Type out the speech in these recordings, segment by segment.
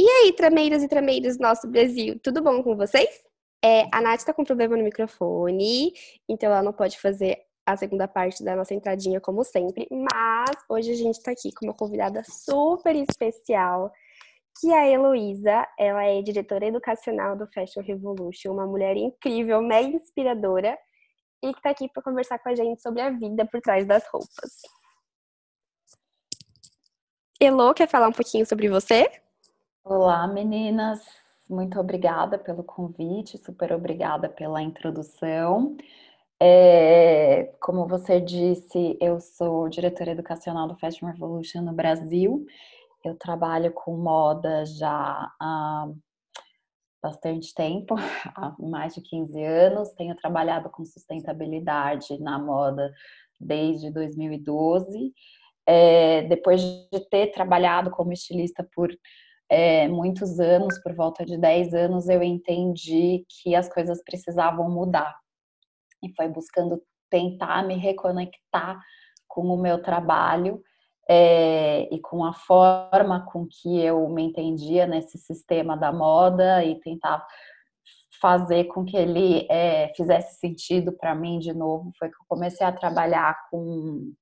E aí, trameiras e trameiros nosso Brasil, tudo bom com vocês? É, a Nath tá com problema no microfone, então ela não pode fazer a segunda parte da nossa entradinha como sempre, mas hoje a gente tá aqui com uma convidada super especial, que é a Heloísa. Ela é diretora educacional do Fashion Revolution, uma mulher incrível, mega inspiradora, e que tá aqui para conversar com a gente sobre a vida por trás das roupas. Elo, quer falar um pouquinho sobre você? Olá, meninas. Muito obrigada pelo convite, super obrigada pela introdução. É, como você disse, eu sou diretora educacional do Fashion Revolution no Brasil. Eu trabalho com moda já há bastante tempo, há mais de 15 anos. Tenho trabalhado com sustentabilidade na moda desde 2012 é, depois de ter trabalhado como estilista por é, muitos anos, por volta de 10 anos, eu entendi que as coisas precisavam mudar. E foi buscando tentar me reconectar com o meu trabalho é, e com a forma com que eu me entendia nesse sistema da moda e tentar fazer com que ele é, fizesse sentido para mim de novo. Foi que eu comecei a trabalhar com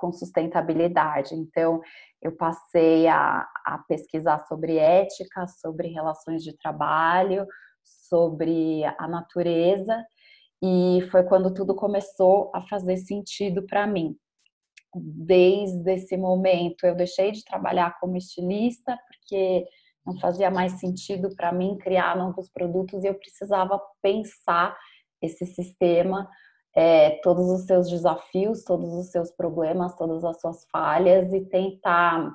com sustentabilidade. Então, eu passei a, a, pesquisar sobre ética, sobre relações de trabalho, sobre a natureza, e foi quando tudo começou a fazer sentido para mim. Desde esse momento, eu deixei de trabalhar como estilista, porque não fazia mais sentido para mim criar novos produtos e eu precisava pensar esse sistema é, todos os seus desafios, todos os seus problemas, todas as suas falhas e tentar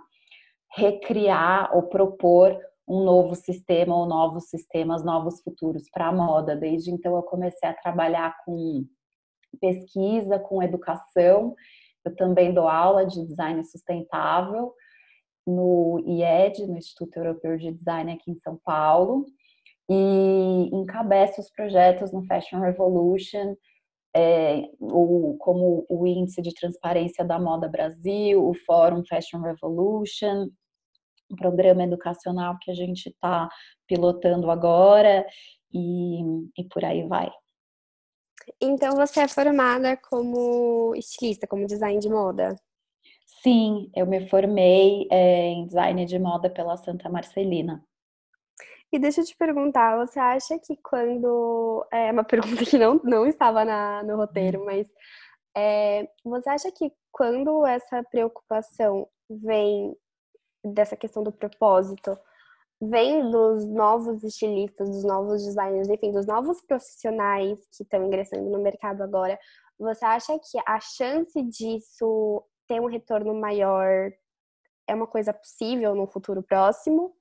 recriar ou propor um novo sistema ou novos sistemas, novos futuros para a moda. Desde então eu comecei a trabalhar com pesquisa, com educação. Eu também dou aula de design sustentável no IED, no Instituto Europeu de Design aqui em São Paulo, e encabeço os projetos no Fashion Revolution, é, o, como o Índice de Transparência da Moda Brasil, o Fórum Fashion Revolution, um programa educacional que a gente está pilotando agora e, e por aí vai. Então você é formada como estilista, como design de moda? Sim, eu me formei é, em design de moda pela Santa Marcelina. E deixa eu te perguntar, você acha que quando. É uma pergunta que não, não estava na, no roteiro, uhum. mas é, você acha que quando essa preocupação vem dessa questão do propósito, vem dos novos estilistas, dos novos designers, enfim, dos novos profissionais que estão ingressando no mercado agora, você acha que a chance disso ter um retorno maior é uma coisa possível no futuro próximo?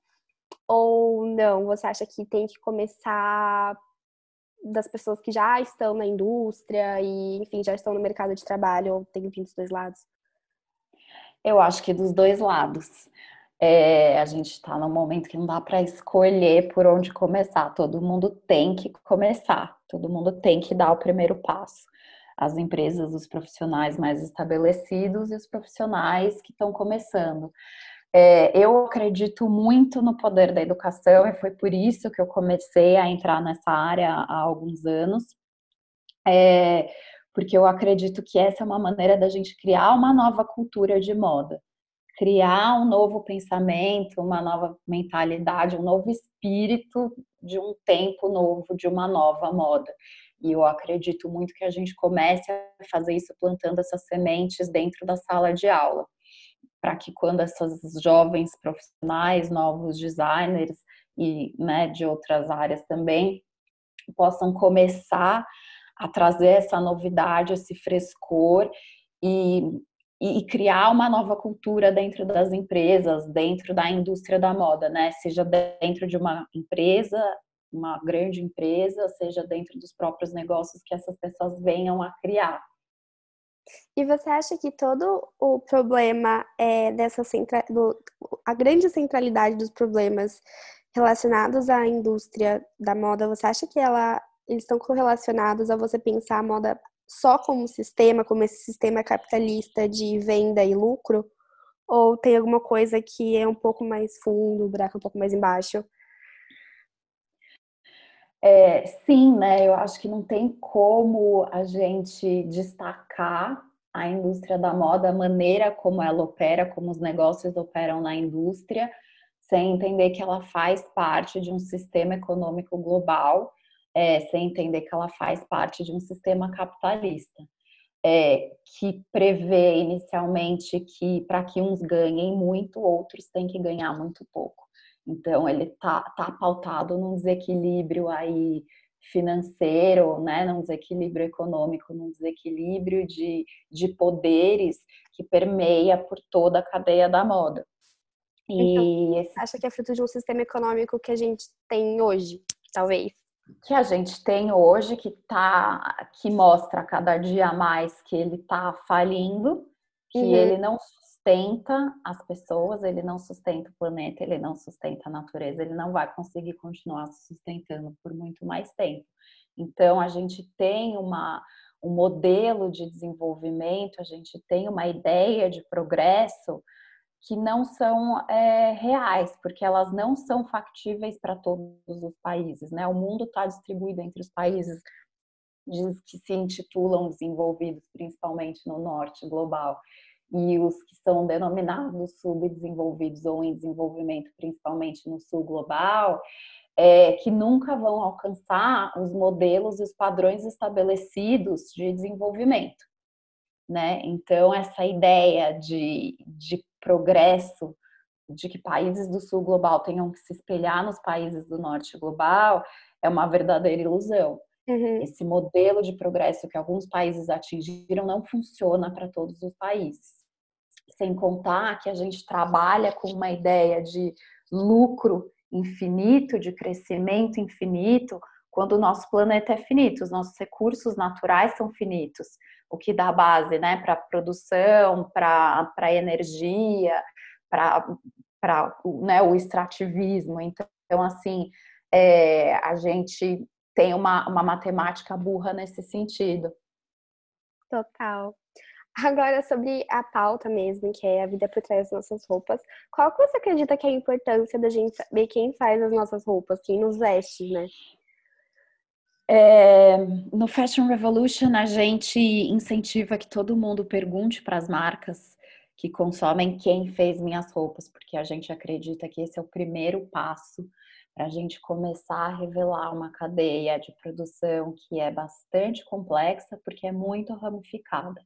Ou não? Você acha que tem que começar das pessoas que já estão na indústria e, enfim, já estão no mercado de trabalho, ou tem que vir dos dois lados? Eu acho que dos dois lados. É, a gente está num momento que não dá para escolher por onde começar. Todo mundo tem que começar, todo mundo tem que dar o primeiro passo. As empresas, os profissionais mais estabelecidos e os profissionais que estão começando. É, eu acredito muito no poder da educação e foi por isso que eu comecei a entrar nessa área há alguns anos, é, porque eu acredito que essa é uma maneira da gente criar uma nova cultura de moda, criar um novo pensamento, uma nova mentalidade, um novo espírito de um tempo novo, de uma nova moda. E eu acredito muito que a gente comece a fazer isso plantando essas sementes dentro da sala de aula para que quando essas jovens profissionais, novos designers e né, de outras áreas também possam começar a trazer essa novidade, esse frescor e, e criar uma nova cultura dentro das empresas, dentro da indústria da moda, né? Seja dentro de uma empresa, uma grande empresa, seja dentro dos próprios negócios que essas pessoas venham a criar. E você acha que todo o problema é dessa centra... Do... a grande centralidade dos problemas relacionados à indústria da moda, você acha que ela eles estão correlacionados a você pensar a moda só como sistema, como esse sistema capitalista de venda e lucro? Ou tem alguma coisa que é um pouco mais fundo, o buraco um pouco mais embaixo? É, sim, né? Eu acho que não tem como a gente destacar a indústria da moda, a maneira como ela opera, como os negócios operam na indústria, sem entender que ela faz parte de um sistema econômico global, é, sem entender que ela faz parte de um sistema capitalista é, que prevê inicialmente que para que uns ganhem muito, outros têm que ganhar muito pouco. Então ele tá, tá pautado num desequilíbrio aí financeiro, né, num desequilíbrio econômico, num desequilíbrio de, de poderes que permeia por toda a cadeia da moda. E então, esse... acha que é fruto de um sistema econômico que a gente tem hoje, talvez? que a gente tem hoje, que tá, que mostra cada dia mais que ele está falindo, que uhum. ele não sustenta as pessoas, ele não sustenta o planeta, ele não sustenta a natureza, ele não vai conseguir continuar se sustentando por muito mais tempo. Então a gente tem uma um modelo de desenvolvimento, a gente tem uma ideia de progresso que não são é, reais, porque elas não são factíveis para todos os países. Né? O mundo está distribuído entre os países que se intitulam desenvolvidos, principalmente no norte global, e os que são denominados subdesenvolvidos ou em desenvolvimento, principalmente no sul global, é, que nunca vão alcançar os modelos e os padrões estabelecidos de desenvolvimento. Né? Então, essa ideia de, de progresso de que países do sul global tenham que se espelhar nos países do norte global é uma verdadeira ilusão. Uhum. Esse modelo de progresso que alguns países atingiram não funciona para todos os países. Sem contar que a gente trabalha com uma ideia de lucro infinito, de crescimento infinito, quando o nosso planeta é finito, os nossos recursos naturais são finitos o que dá base né, para produção, para energia, para né, o extrativismo. Então, assim, é, a gente tem uma, uma matemática burra nesse sentido. Total. Agora, sobre a pauta mesmo, que é a vida por trás das nossas roupas, qual que você acredita que é a importância da gente saber quem faz as nossas roupas, quem nos veste, né? É, no Fashion Revolution, a gente incentiva que todo mundo pergunte para as marcas que consomem quem fez minhas roupas, porque a gente acredita que esse é o primeiro passo para a gente começar a revelar uma cadeia de produção que é bastante complexa, porque é muito ramificada.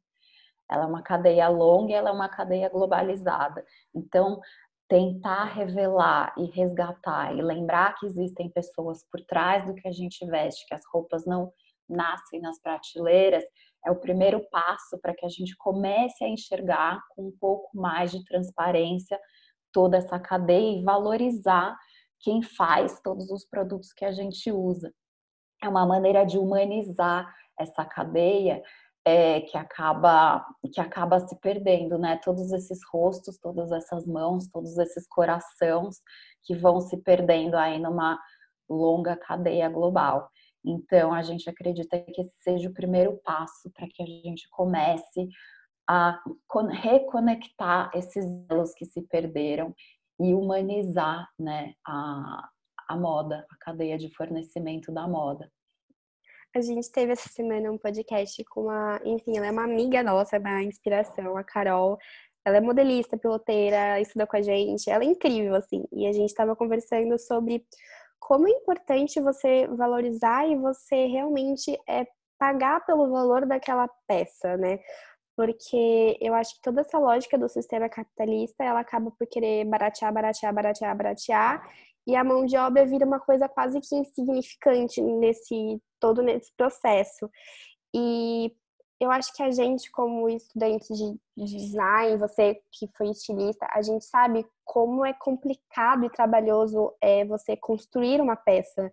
Ela é uma cadeia longa, ela é uma cadeia globalizada. Então, tentar revelar e resgatar e lembrar que existem pessoas por trás do que a gente veste, que as roupas não nascem nas prateleiras, é o primeiro passo para que a gente comece a enxergar com um pouco mais de transparência toda essa cadeia e valorizar quem faz todos os produtos que a gente usa. É uma maneira de humanizar essa cadeia é, que acaba que acaba se perdendo, né? Todos esses rostos, todas essas mãos, todos esses corações que vão se perdendo aí numa longa cadeia global. Então, a gente acredita que esse seja o primeiro passo para que a gente comece a reconectar esses elos que se perderam e humanizar né, a, a moda, a cadeia de fornecimento da moda. A gente teve essa semana um podcast com uma, enfim, ela é uma amiga nossa, uma inspiração, a Carol. Ela é modelista, piloteira, estuda com a gente, ela é incrível, assim. E a gente estava conversando sobre como é importante você valorizar e você realmente é, pagar pelo valor daquela peça, né? Porque eu acho que toda essa lógica do sistema capitalista, ela acaba por querer baratear, baratear, baratear, baratear, e a mão de obra vira uma coisa quase que insignificante nesse todo nesse processo. E eu acho que a gente, como estudante de design, você que foi estilista, a gente sabe como é complicado e trabalhoso é você construir uma peça.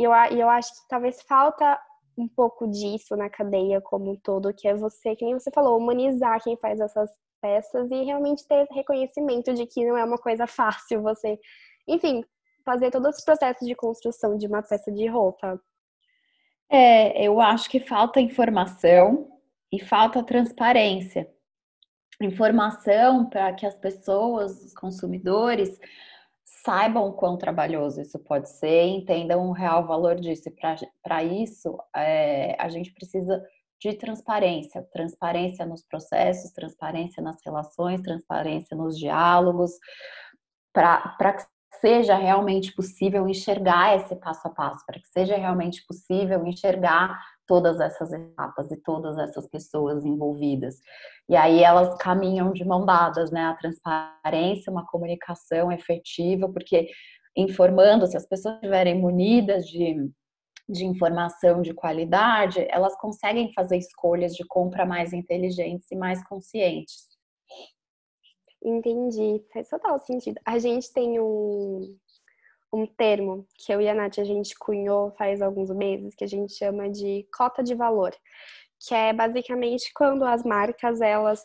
E eu, eu acho que talvez falta um pouco disso na cadeia como um todo, que é você, que você falou, humanizar quem faz essas peças e realmente ter reconhecimento de que não é uma coisa fácil você enfim, fazer todos os processos de construção de uma peça de roupa. É, eu acho que falta informação e falta transparência. informação para que as pessoas, os consumidores, saibam o quão trabalhoso isso pode ser, entendam o real valor disso. E para isso, é, a gente precisa de transparência, transparência nos processos, transparência nas relações, transparência nos diálogos, para que seja realmente possível enxergar esse passo a passo, para que seja realmente possível enxergar todas essas etapas e todas essas pessoas envolvidas. E aí elas caminham de mão dadas, né? A transparência, uma comunicação efetiva, porque informando, se as pessoas estiverem munidas de, de informação de qualidade, elas conseguem fazer escolhas de compra mais inteligentes e mais conscientes. Entendi, faz total sentido. A gente tem um, um termo que eu e a Nath a gente cunhou faz alguns meses, que a gente chama de cota de valor, que é basicamente quando as marcas elas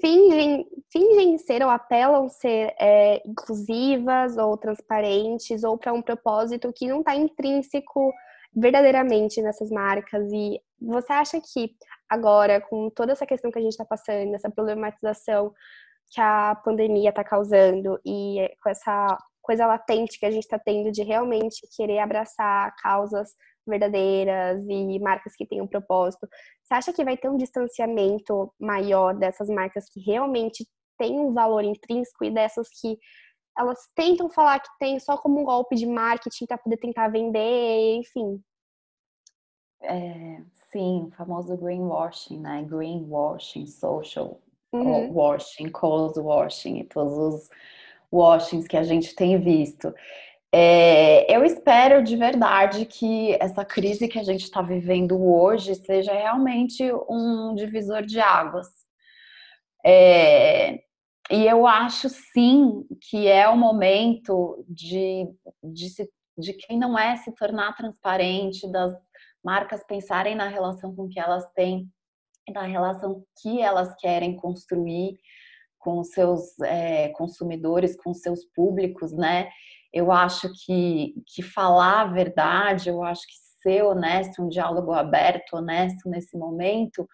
fingem, fingem ser ou apelam ser é, inclusivas ou transparentes ou para um propósito que não está intrínseco verdadeiramente nessas marcas. E você acha que agora, com toda essa questão que a gente está passando, essa problematização que a pandemia está causando e com essa coisa latente que a gente está tendo de realmente querer abraçar causas verdadeiras e marcas que têm um propósito. Você acha que vai ter um distanciamento maior dessas marcas que realmente têm um valor intrínseco e dessas que elas tentam falar que tem só como um golpe de marketing para poder tentar vender, enfim? É, sim, o famoso greenwashing, né? Greenwashing, social uhum. washing, cause washing e todos os washings que a gente tem visto. É, eu espero de verdade que essa crise que a gente está vivendo hoje seja realmente um divisor de águas. É, e eu acho sim que é o momento de, de, se, de quem não é se tornar transparente, das marcas pensarem na relação com que elas têm, na relação que elas querem construir com seus é, consumidores, com seus públicos, né? Eu acho que, que falar a verdade, eu acho que ser honesto, um diálogo aberto, honesto nesse momento,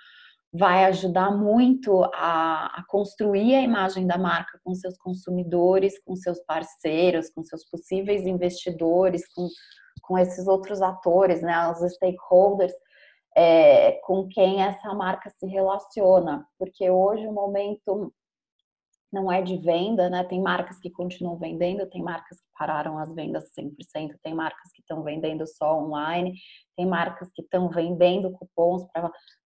vai ajudar muito a, a, construir a imagem da marca com seus consumidores, com seus parceiros, com seus possíveis investidores, com, com esses outros atores, né, os stakeholders, é, com quem essa marca se relaciona. Porque hoje o momento não é de venda, né? Tem marcas que continuam vendendo, tem marcas que pararam as vendas 100%, tem marcas que estão vendendo só online, tem marcas que estão vendendo cupons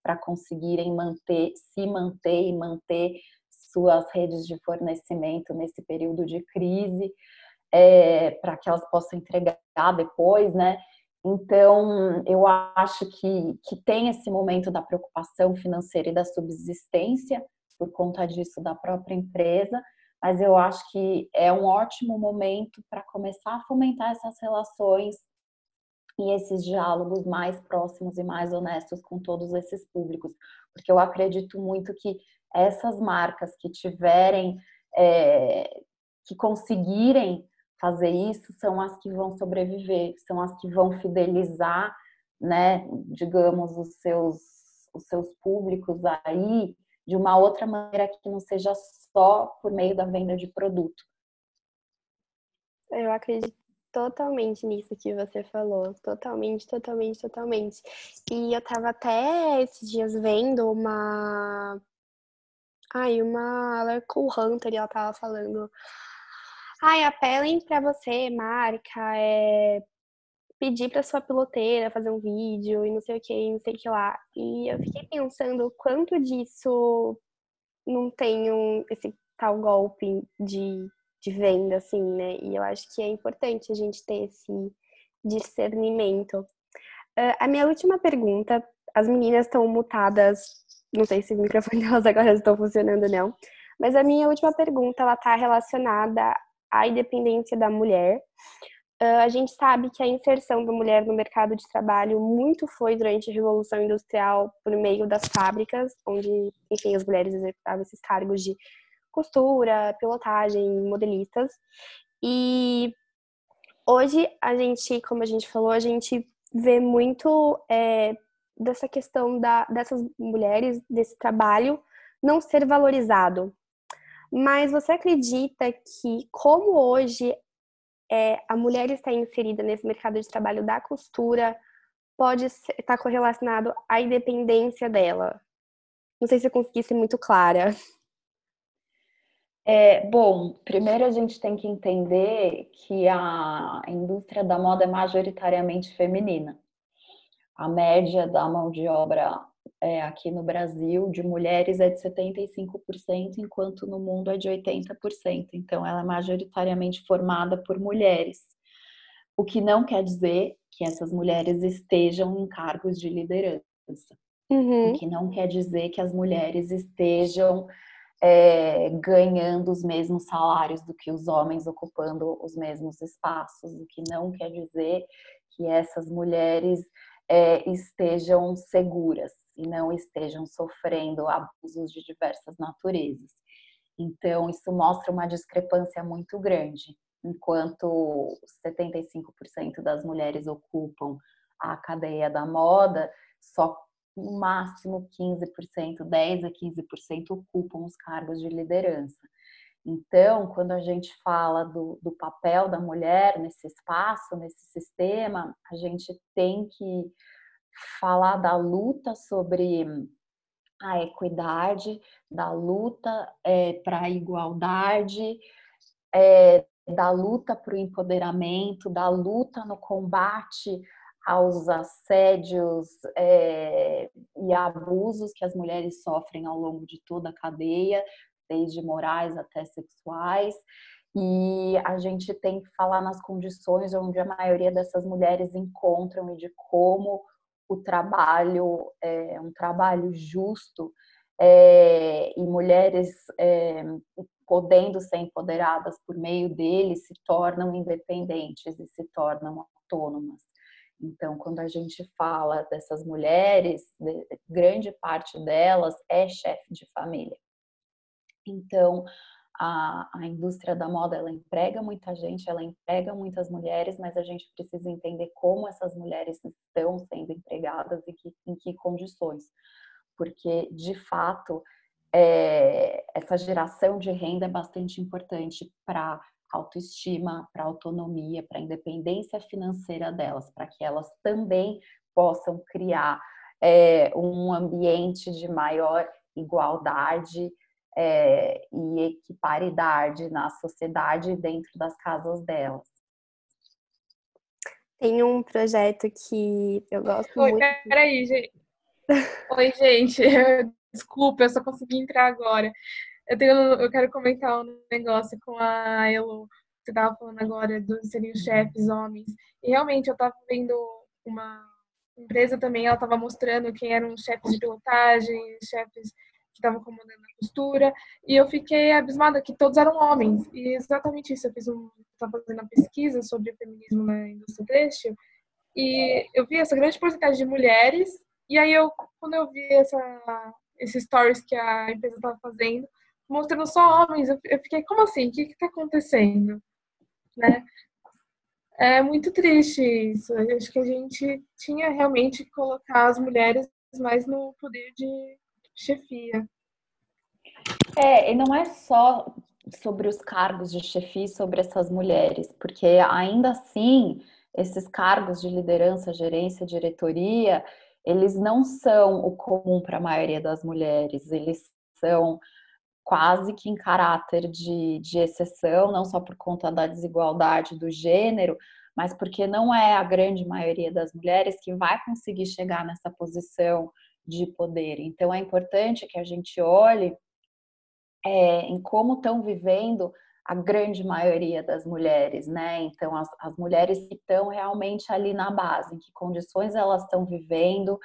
para conseguirem manter, se manter e manter suas redes de fornecimento nesse período de crise, é, para que elas possam entregar depois, né? Então, eu acho que, que tem esse momento da preocupação financeira e da subsistência, por conta disso da própria empresa, mas eu acho que é um ótimo momento para começar a fomentar essas relações e esses diálogos mais próximos e mais honestos com todos esses públicos, porque eu acredito muito que essas marcas que tiverem, é, que conseguirem fazer isso, são as que vão sobreviver, são as que vão fidelizar, né, digamos, os seus, os seus públicos aí de uma outra maneira que não seja só por meio da venda de produto. Eu acredito totalmente nisso que você falou, totalmente, totalmente, totalmente. E eu tava até esses dias vendo uma Ai, uma ela é cool hunter e ela tava falando Ai, apelem para você, marca, é pedir para sua piloteira fazer um vídeo e não sei o que, não sei o que lá. E eu fiquei pensando quanto disso não tem um, esse tal golpe de, de venda, assim, né? E eu acho que é importante a gente ter esse discernimento. Uh, a minha última pergunta, as meninas estão mutadas, não sei se o microfone delas agora estão funcionando não, mas a minha última pergunta, ela está relacionada à independência da mulher. Ah, a gente sabe que a inserção da mulher no mercado de trabalho muito foi durante a Revolução Industrial por meio das fábricas, onde, enfim, as mulheres executavam esses cargos de costura, pilotagem, modelistas. E hoje a gente, como a gente falou, a gente vê muito é, dessa questão da, dessas mulheres, desse trabalho não ser valorizado. Mas você acredita que, como hoje é, a mulher está inserida nesse mercado de trabalho da costura, pode estar tá correlacionado à independência dela? Não sei se eu consegui ser muito clara. É, bom, primeiro a gente tem que entender que a indústria da moda é majoritariamente feminina. A média da mão de obra é, aqui no Brasil de mulheres é de 75%, enquanto no mundo é de 80%. Então, ela é majoritariamente formada por mulheres. O que não quer dizer que essas mulheres estejam em cargos de liderança. Uhum. O que não quer dizer que as mulheres estejam é, ganhando os mesmos salários do que os homens ocupando os mesmos espaços, o que não quer dizer que essas mulheres é, estejam seguras e não estejam sofrendo abusos de diversas naturezas. Então, isso mostra uma discrepância muito grande. Enquanto 75% das mulheres ocupam a cadeia da moda, só no máximo 15%, 10 a 15% ocupam os cargos de liderança. Então, quando a gente fala do, do, papel da mulher nesse espaço, nesse sistema, a gente tem que falar da luta sobre a equidade, da luta é, para a igualdade, é, da luta para o empoderamento, da luta no combate aos assédios é, e abusos que as mulheres sofrem ao longo de toda a cadeia, desde morais até sexuais. E a gente tem que falar nas condições onde a maioria dessas mulheres encontram e de como o trabalho é um trabalho justo é, e mulheres é, podendo ser empoderadas por meio dele se tornam independentes e se tornam autônomas. Então, quando a gente fala dessas mulheres, grande parte delas é chefe de família. Então, a, a, indústria da moda ela emprega muita gente, ela emprega muitas mulheres, mas a gente precisa entender como essas mulheres estão sendo empregadas e que, em que condições, porque de fato é, essa geração de renda é bastante importante para autoestima, para autonomia, para independência financeira delas, para que elas também possam criar é, um ambiente de maior igualdade é, e equiparidade na sociedade dentro das casas delas. Tem um projeto que eu gosto Oi, muito. Peraí, gente. Oi, gente. Desculpa, eu só consegui entrar agora. Eu, tenho, eu quero comentar um negócio com a Elo. Você estava falando agora dos seriam chefes homens. E realmente eu estava vendo uma empresa também, ela estava mostrando quem eram os chefes de pilotagem, chefes que estavam comandando a costura, e eu fiquei abismada que todos eram homens. E exatamente isso, eu fiz um, estava fazendo uma pesquisa sobre feminismo na indústria têxtil, e eu vi essa grande porcentagem de mulheres, e aí eu, quando eu vi essa, esses stories que a empresa estava fazendo, mostrando só homens. Eu, fiquei, como assim? O que está acontecendo? Né? É muito triste isso. Eu acho que a gente tinha realmente que colocar as mulheres mais no poder de chefia. É, e não é só sobre os cargos de chefia sobre essas mulheres, porque ainda assim esses cargos de liderança, gerência, diretoria, eles não são o comum para a maioria das mulheres, eles são quase que em caráter de, de exceção, não só por conta da desigualdade do gênero, mas porque não é a grande maioria das mulheres que vai conseguir chegar nessa posição de poder. Então é importante que a gente olhe é, em como estão vivendo a grande maioria das mulheres, né? Então as, as mulheres que estão realmente ali na base, em que condições elas estão vivendo,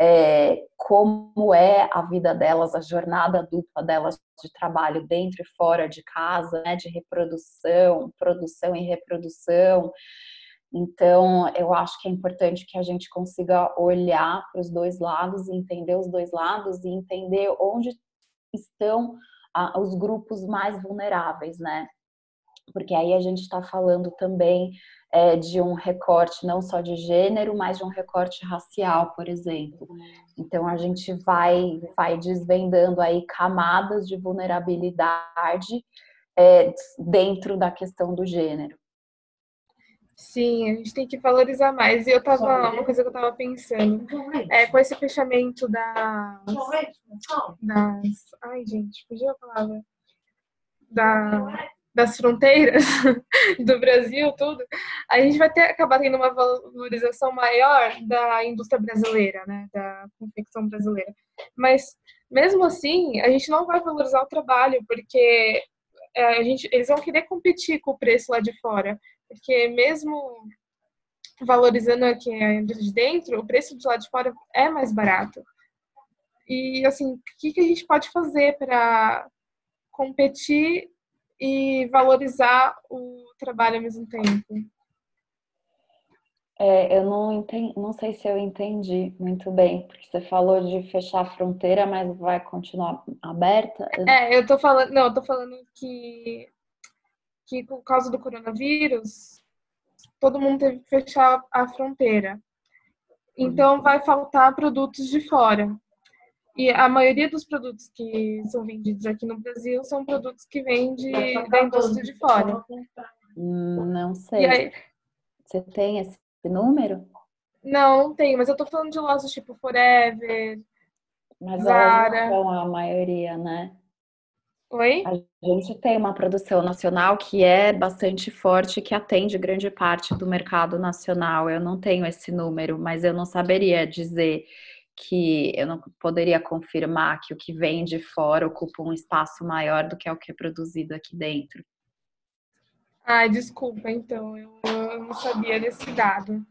é, como é a vida delas, a jornada dupla delas de trabalho dentro e fora de casa, né, de reprodução, produção e reprodução. Então, eu acho que é importante que a gente consiga olhar para os dois lados, entender os dois lados e entender onde estão os grupos mais vulneráveis, né? porque aí a gente está falando também é, de um recorte não só de gênero, mas de um recorte racial, por exemplo. Então a gente vai, vai desvendando aí camadas de vulnerabilidade é, dentro da questão do gênero. Sim, a gente tem que valorizar mais. E eu tava, uma coisa que eu tava pensando, é, com esse fechamento das, das, ai gente, fugiu a palavra, da, das fronteiras do Brasil, tudo, a gente vai ter, acabar tendo uma valorização maior da indústria brasileira, né, da confecção brasileira. Mas, mesmo assim, a gente não vai valorizar o trabalho, porque é, a gente, eles vão querer competir com o preço lá de fora, porque mesmo valorizando aqui de dentro, o preço de lá de fora é mais barato. E, assim, o que, que a gente pode fazer para competir e valorizar o trabalho ao mesmo tempo? É, eu não, entendi, não sei se eu entendi muito bem, porque você falou de fechar a fronteira, mas vai continuar aberta? É, eu tô falando, não, eu tô falando que, que por causa do coronavírus, todo mundo teve que fechar a fronteira. Então vai faltar produtos de fora. E a maioria dos produtos que são vendidos aqui no Brasil são produtos que vêm de, da indústria de fora. Não sei. Aí, Você tem esse número? Não, não tenho, mas eu tô falando de lojas tipo Forever, mas Zara. não são a maioria, né? Oi? A gente tem uma produção nacional que é bastante forte, que atende grande parte do mercado nacional. Eu não tenho esse número, mas eu não saberia dizer que eu não poderia confirmar que o que vem de fora ocupa um espaço maior do que é o que é produzido aqui dentro. Ai, desculpa, então, eu, não sabia desse dado.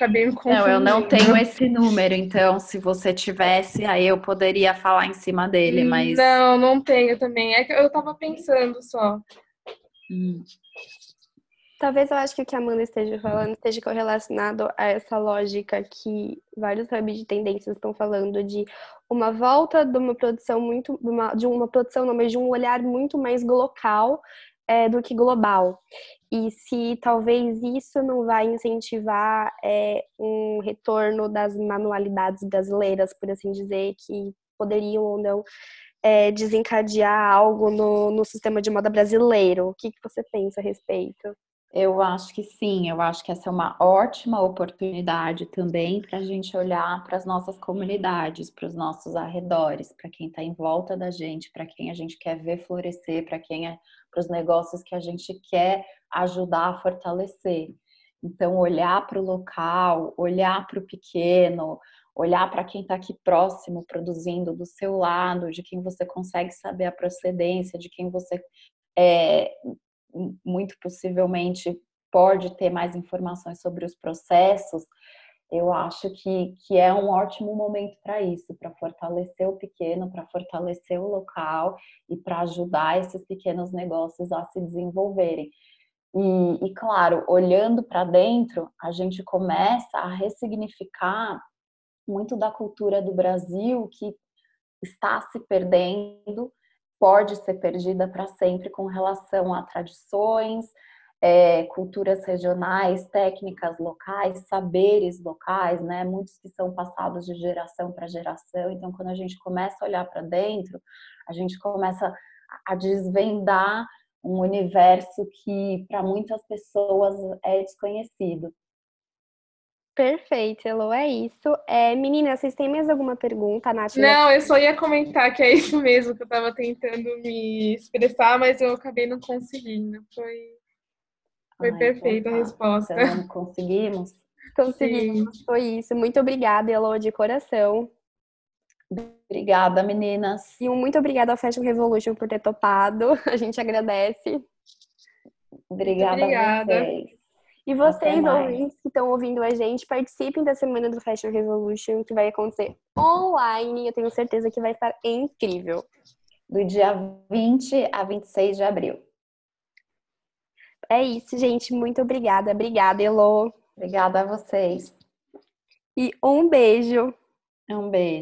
Acabei me confundindo. Não, eu não tenho esse número, então, se você tivesse, aí eu poderia falar em cima dele, mas. Não, não tenho também. É que eu tava pensando só. Hum. Talvez eu acho que o que a Amanda esteja falando esteja correlacionado a essa lógica que vários hubs de tendências estão falando de uma volta de uma produção muito de uma, de uma produção não, mas de um olhar muito mais local é, do que global. E se talvez isso não vai incentivar é, um retorno das manualidades brasileiras, por assim dizer, que poderiam ou não é, desencadear algo no, no sistema de moda brasileiro. O que, que você pensa a respeito? Eu acho que sim, eu acho que essa é uma ótima oportunidade também para a gente olhar para as nossas comunidades, para os nossos arredores, para quem está em volta da gente, para quem a gente quer ver florescer, para quem é, para os negócios que a gente quer ajudar a fortalecer. Então, olhar para o local, olhar para o pequeno, olhar para quem está aqui próximo, produzindo do seu lado, de quem você consegue saber a procedência, de quem você é, muito possivelmente pode ter mais informações sobre os processos, eu acho que, que é um ótimo momento para isso, para fortalecer o pequeno, para fortalecer o local e para ajudar esses pequenos negócios a se desenvolverem. E, e claro, olhando para dentro, a gente começa a ressignificar muito da cultura do Brasil que está se perdendo pode ser perdida para sempre com relação a tradições, é, culturas regionais, técnicas locais, saberes locais, né? Muitos que são passados de geração para geração. Então, quando a gente começa a olhar para dentro, a gente começa a desvendar um universo que para muitas pessoas é desconhecido. Perfeito, Elo, é isso. É, meninas, vocês têm mais alguma pergunta, Nath? Não, eu só ia comentar que é isso mesmo que eu estava tentando me expressar, mas eu acabei não conseguindo. Foi, foi Ai, perfeita a resposta. Então, conseguimos? Conseguimos, Sim. foi isso. Muito obrigada, Elo, de coração. Obrigada, meninas. E um muito obrigada ao Fashion Revolution por ter topado. A gente agradece. Obrigada, obrigada. a vocês. E vocês, ouvintes que estão ouvindo a gente, participem da semana do Fashion Revolution, que vai acontecer online. Eu tenho certeza que vai estar incrível. Do dia 20 a 26 de abril. É isso, gente. Muito obrigada. Obrigada, Elo. Obrigada a vocês. E um beijo. Um beijo.